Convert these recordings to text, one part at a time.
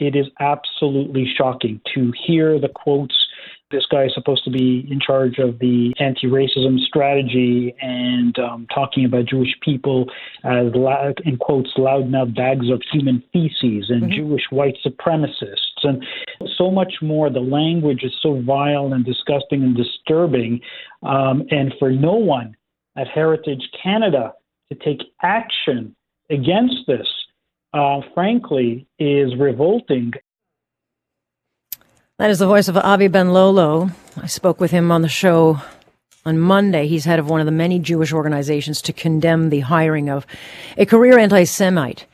it is absolutely shocking to hear the quotes. This guy is supposed to be in charge of the anti racism strategy and um, talking about Jewish people as, in quotes, loudmouth bags of human feces and mm-hmm. Jewish white supremacists and so much more. The language is so vile and disgusting and disturbing. Um, and for no one at Heritage Canada to take action against this, uh, frankly, is revolting. That is the voice of Avi Benlolo. I spoke with him on the show on Monday. He's head of one of the many Jewish organizations to condemn the hiring of a career anti Semite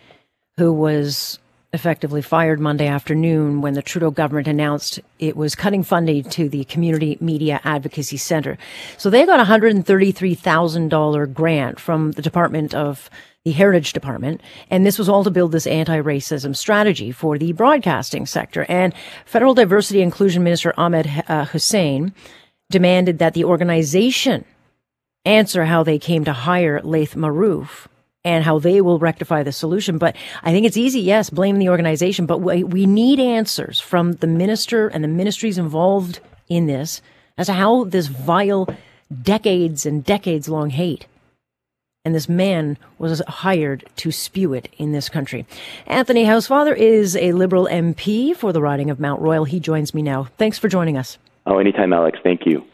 who was effectively fired Monday afternoon when the Trudeau government announced it was cutting funding to the Community Media Advocacy Center. So they got a $133,000 grant from the Department of the Heritage Department, and this was all to build this anti-racism strategy for the broadcasting sector. And Federal Diversity Inclusion Minister Ahmed uh, Hussen demanded that the organization answer how they came to hire Laith Marouf and how they will rectify the solution. But I think it's easy, yes, blame the organization, but we, we need answers from the minister and the ministries involved in this as to how this vile decades and decades long hate and this man was hired to spew it in this country. Anthony Housefather is a Liberal MP for the riding of Mount Royal. He joins me now. Thanks for joining us. Oh, anytime, Alex. Thank you.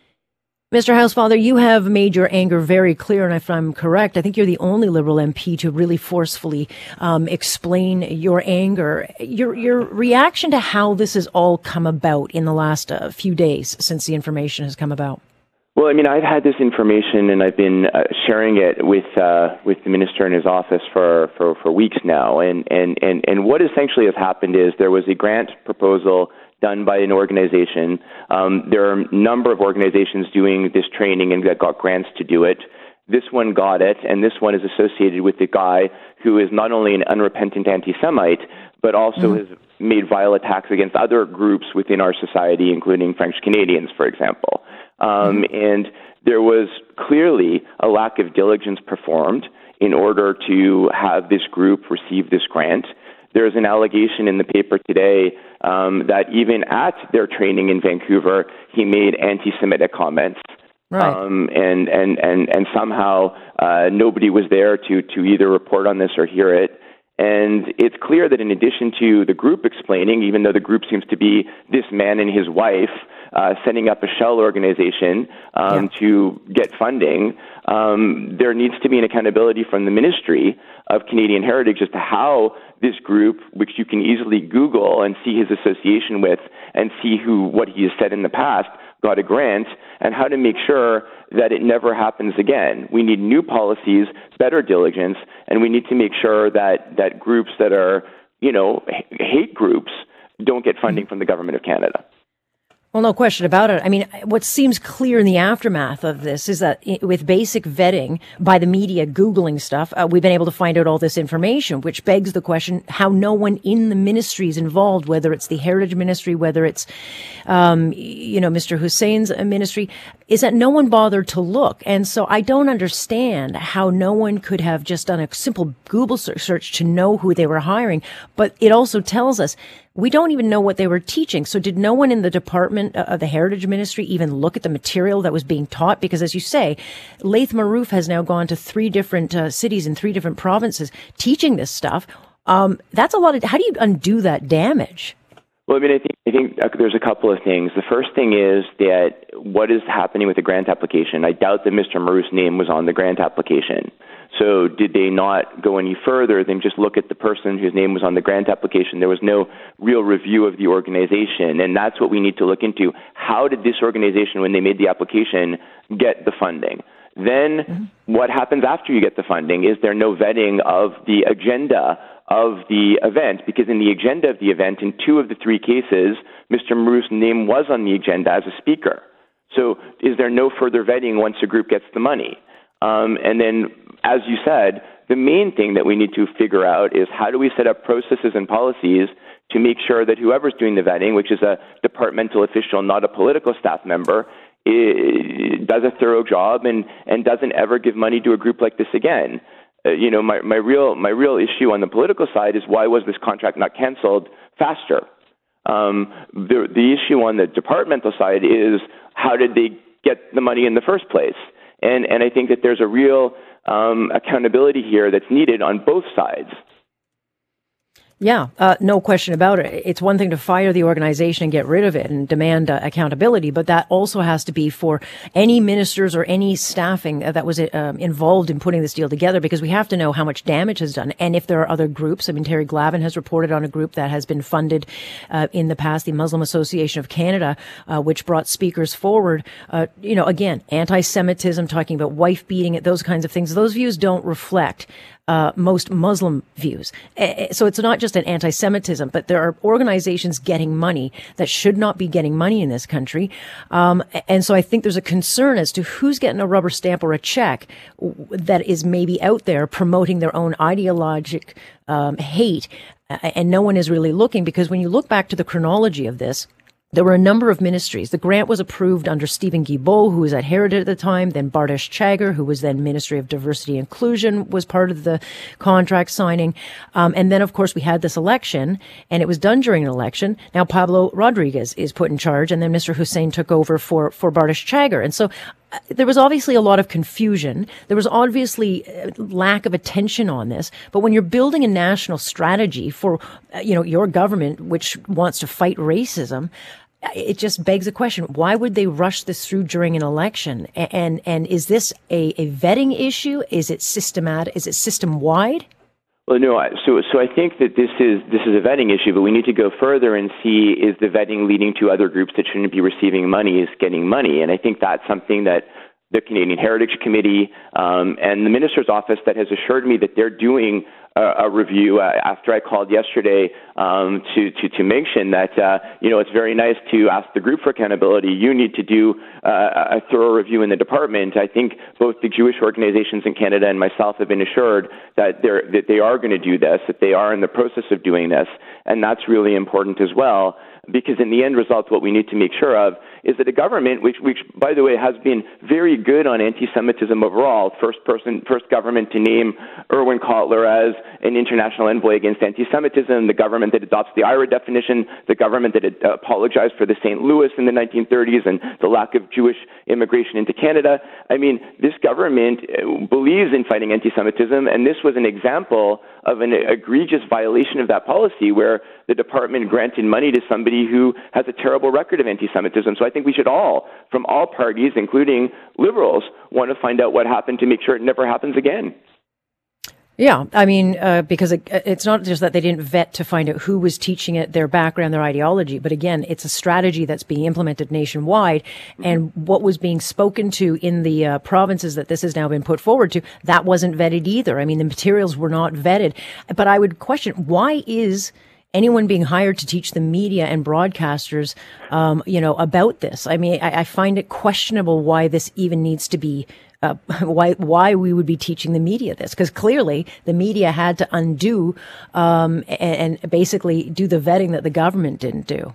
Mr. Housefather, you have made your anger very clear, and if I'm correct, I think you're the only Liberal MP to really forcefully um, explain your anger. Your your reaction to how this has all come about in the last uh, few days since the information has come about. Well, I mean, I've had this information and I've been uh, sharing it with uh, with the minister in his office for, for, for weeks now. And, and, and, and what essentially has happened is there was a grant proposal done by an organization. Um, there are a number of organizations doing this training and that got grants to do it. This one got it, and this one is associated with the guy who is not only an unrepentant anti Semite, but also mm. has made vile attacks against other groups within our society, including French Canadians, for example. Um, mm-hmm. and there was clearly a lack of diligence performed in order to have this group receive this grant. There's an allegation in the paper today um, that even at their training in Vancouver, he made anti-Semitic comments. Right. Um, and, and, and, and somehow uh, nobody was there to, to either report on this or hear it. And it's clear that in addition to the group explaining, even though the group seems to be this man and his wife, uh, setting up a shell organization um, yeah. to get funding, um, there needs to be an accountability from the Ministry of Canadian Heritage as to how this group, which you can easily Google and see his association with and see who what he has said in the past, got a grant, and how to make sure that it never happens again. We need new policies, better diligence, and we need to make sure that that groups that are, you know, hate groups don't get funding mm-hmm. from the government of Canada. Well, no question about it. I mean, what seems clear in the aftermath of this is that with basic vetting by the media, Googling stuff, uh, we've been able to find out all this information, which begs the question how no one in the ministry is involved, whether it's the Heritage Ministry, whether it's, um, you know, Mr. Hussein's ministry, is that no one bothered to look. And so I don't understand how no one could have just done a simple Google search to know who they were hiring. But it also tells us we don't even know what they were teaching. So did no one in the department of the Heritage Ministry even look at the material that was being taught? Because as you say, Laith Marouf has now gone to three different uh, cities in three different provinces teaching this stuff. Um, that's a lot of, how do you undo that damage? Well, I mean, I think I think uh, there's a couple of things. The first thing is that what is happening with the grant application? I doubt that Mr. Marouf's name was on the grant application. So did they not go any further than just look at the person whose name was on the grant application? There was no real review of the organization, and that's what we need to look into. How did this organization, when they made the application, get the funding? Then mm-hmm. what happens after you get the funding? Is there no vetting of the agenda of the event? Because in the agenda of the event, in two of the three cases, Mr. Marouf's name was on the agenda as a speaker. So is there no further vetting once a group gets the money? Um, and then, as you said, the main thing that we need to figure out is how do we set up processes and policies to make sure that whoever's doing the vetting, which is a departmental official, not a political staff member, does a thorough job and, and doesn't ever give money to a group like this again. Uh, you know, my, my real my real issue on the political side is why was this contract not canceled faster. Um, the, the issue on the departmental side is how did they get the money in the first place? And, and I think that there's a real um, accountability here that's needed on both sides. Yeah, uh, no question about it. It's one thing to fire the organization and get rid of it and demand uh, accountability, but that also has to be for any ministers or any staffing uh, that was uh, involved in putting this deal together because we have to know how much damage has done. And if there are other groups, I mean, Terry Glavin has reported on a group that has been funded uh, in the past, the Muslim Association of Canada, uh, which brought speakers forward. you know, again, anti-Semitism, talking about wife beating, those kinds of things. Those views don't reflect uh, most Muslim views. So it's not just an anti-Semitism, but there are organizations getting money that should not be getting money in this country. Um, and so I think there's a concern as to who's getting a rubber stamp or a check that is maybe out there promoting their own ideologic um, hate, and no one is really looking because when you look back to the chronology of this there were a number of ministries. The grant was approved under Stephen Guilbeault, who was at Heritage at the time. Then Bardish Chagger, who was then Ministry of Diversity and Inclusion, was part of the contract signing. Um, and then, of course, we had this election, and it was done during an election. Now Pablo Rodriguez is put in charge, and then Mr. Hussein took over for for Bardish Chagger. And so uh, there was obviously a lot of confusion. There was obviously uh, lack of attention on this. But when you're building a national strategy for, uh, you know, your government, which wants to fight racism, it just begs a question: Why would they rush this through during an election? And and is this a, a vetting issue? Is it systematic? Is it system wide? Well, no. So, so I think that this is this is a vetting issue, but we need to go further and see is the vetting leading to other groups that shouldn't be receiving money is getting money, and I think that's something that the Canadian Heritage Committee um, and the minister's office that has assured me that they're doing a, a review uh, after I called yesterday um, to, to, to mention that, uh, you know, it's very nice to ask the group for accountability. You need to do uh, a thorough review in the department. I think both the Jewish organizations in Canada and myself have been assured that, they're, that they are going to do this, that they are in the process of doing this, and that's really important as well because in the end result, what we need to make sure of is that a government, which, which by the way, has been very good on anti-Semitism overall, first person, first government to name Irwin Cotler as an international envoy against anti-Semitism, the government that adopts the IHRA definition, the government that uh, apologized for the St. Louis in the 1930s and the lack of Jewish immigration into Canada. I mean, this government uh, believes in fighting anti-Semitism, and this was an example of an egregious violation of that policy where the department granted money to somebody who has a terrible record of anti-Semitism. So I think we should all, from all parties, including liberals, want to find out what happened to make sure it never happens again. Yeah, I mean, uh, because it, it's not just that they didn't vet to find out who was teaching it, their background, their ideology, but again, it's a strategy that's being implemented nationwide. And what was being spoken to in the uh, provinces that this has now been put forward to, that wasn't vetted either. I mean, the materials were not vetted. But I would question why is anyone being hired to teach the media and broadcasters, um, you know, about this. I mean, I, I, find it questionable why this even needs to be. Uh, why why we would be teaching the media this because clearly the media had to undo um, and, and basically do the vetting that the government didn't do.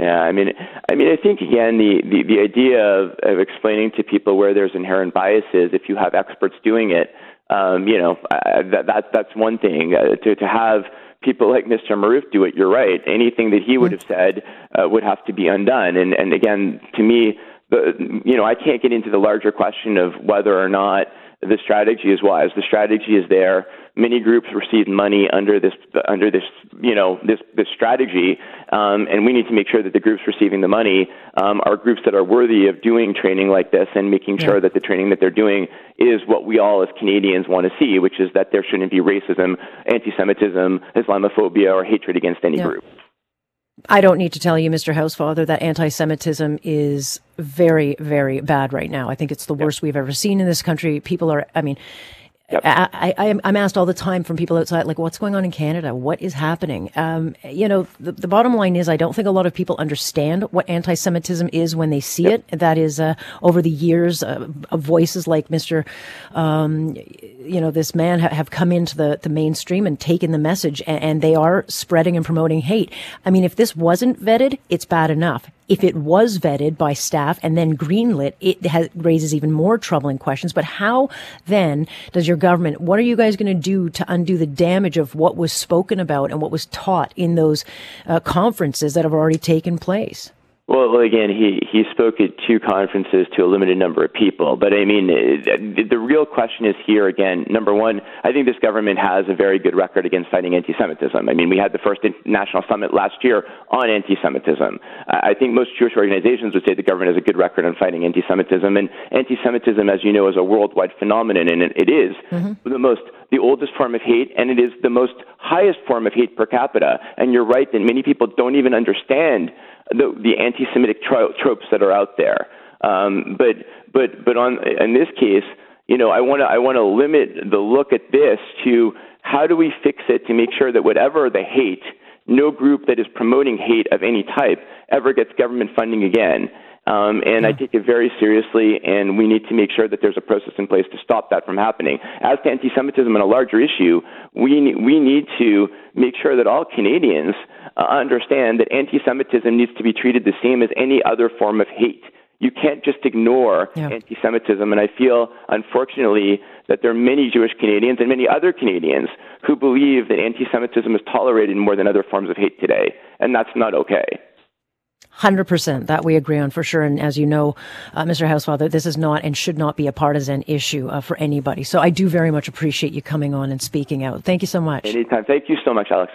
Yeah, I mean, I mean, I think again the, the, the idea of, of explaining to people where there's inherent biases, if you have experts doing it, um, you know, that, that that's one thing. Uh, to to have people like Mr. Marouf do it, you're right. Anything that he would have said uh, would have to be undone. And, and again, to me, the, you know, I can't get into the larger question of whether or not the strategy is wise. The strategy is there. Many groups receive money under this under this you know this this strategy, um, and we need to make sure that the groups receiving the money um, are groups that are worthy of doing training like this and making sure yeah. that the training that they're doing is what we all as Canadians want to see, which is that there shouldn't be racism, anti-Semitism, Islamophobia, or hatred against any yeah. group. I don't need to tell you, Mr. Housefather, that anti-Semitism is very, very bad right now. I think it's the worst we've ever seen in this country. People are, I mean, Yep. I, I, am asked all the time from people outside, like, what's going on in Canada? What is happening? Um, you know, the, the, bottom line is, I don't think a lot of people understand what anti-Semitism is when they see yep. it. That is, uh, over the years, uh, voices like Mr. Um, you know, this man ha- have come into the, the mainstream and taken the message, and, and they are spreading and promoting hate. I mean, if this wasn't vetted, it's bad enough if it was vetted by staff and then greenlit, it has, raises even more troubling questions. But how then does your government, what are you guys going to do to undo the damage of what was spoken about and what was taught in those uh, conferences that have already taken place? Well, again, he, he spoke at two conferences to a limited number of people. But I mean, the, the real question is here again. Number one, I think this government has a very good record against fighting anti Semitism. I mean, we had the first national summit last year on anti Semitism. I think most Jewish organizations would say the government has a good record on fighting anti Semitism. And anti Semitism, as you know, is a worldwide phenomenon, and it is mm-hmm. the most the oldest form of hate, and it is the most highest form of hate per capita. And you're right that many people don't even understand the, the anti-Semitic tro- tropes that are out there. Um, but but but on in this case, you know, I want to I want to limit the look at this to how do we fix it to make sure that whatever the hate, no group that is promoting hate of any type ever gets government funding again. Um, and yeah. I take it very seriously, and we need to make sure that there's a process in place to stop that from happening. As to anti-Semitism and a larger issue, we we need to make sure that all Canadians uh, understand that anti-Semitism needs to be treated the same as any other form of hate. You can't just ignore yeah. anti-Semitism, and I feel, unfortunately, that there are many Jewish Canadians and many other Canadians who believe that anti-Semitism is tolerated more than other forms of hate today, and that's not okay. Hundred percent, that we agree on for sure. And as you know, uh, Mr. Housefather, this is not and should not be a partisan issue uh, for anybody. So I do very much appreciate you coming on and speaking out. Thank you so much. Anytime. Thank you so much, Alex.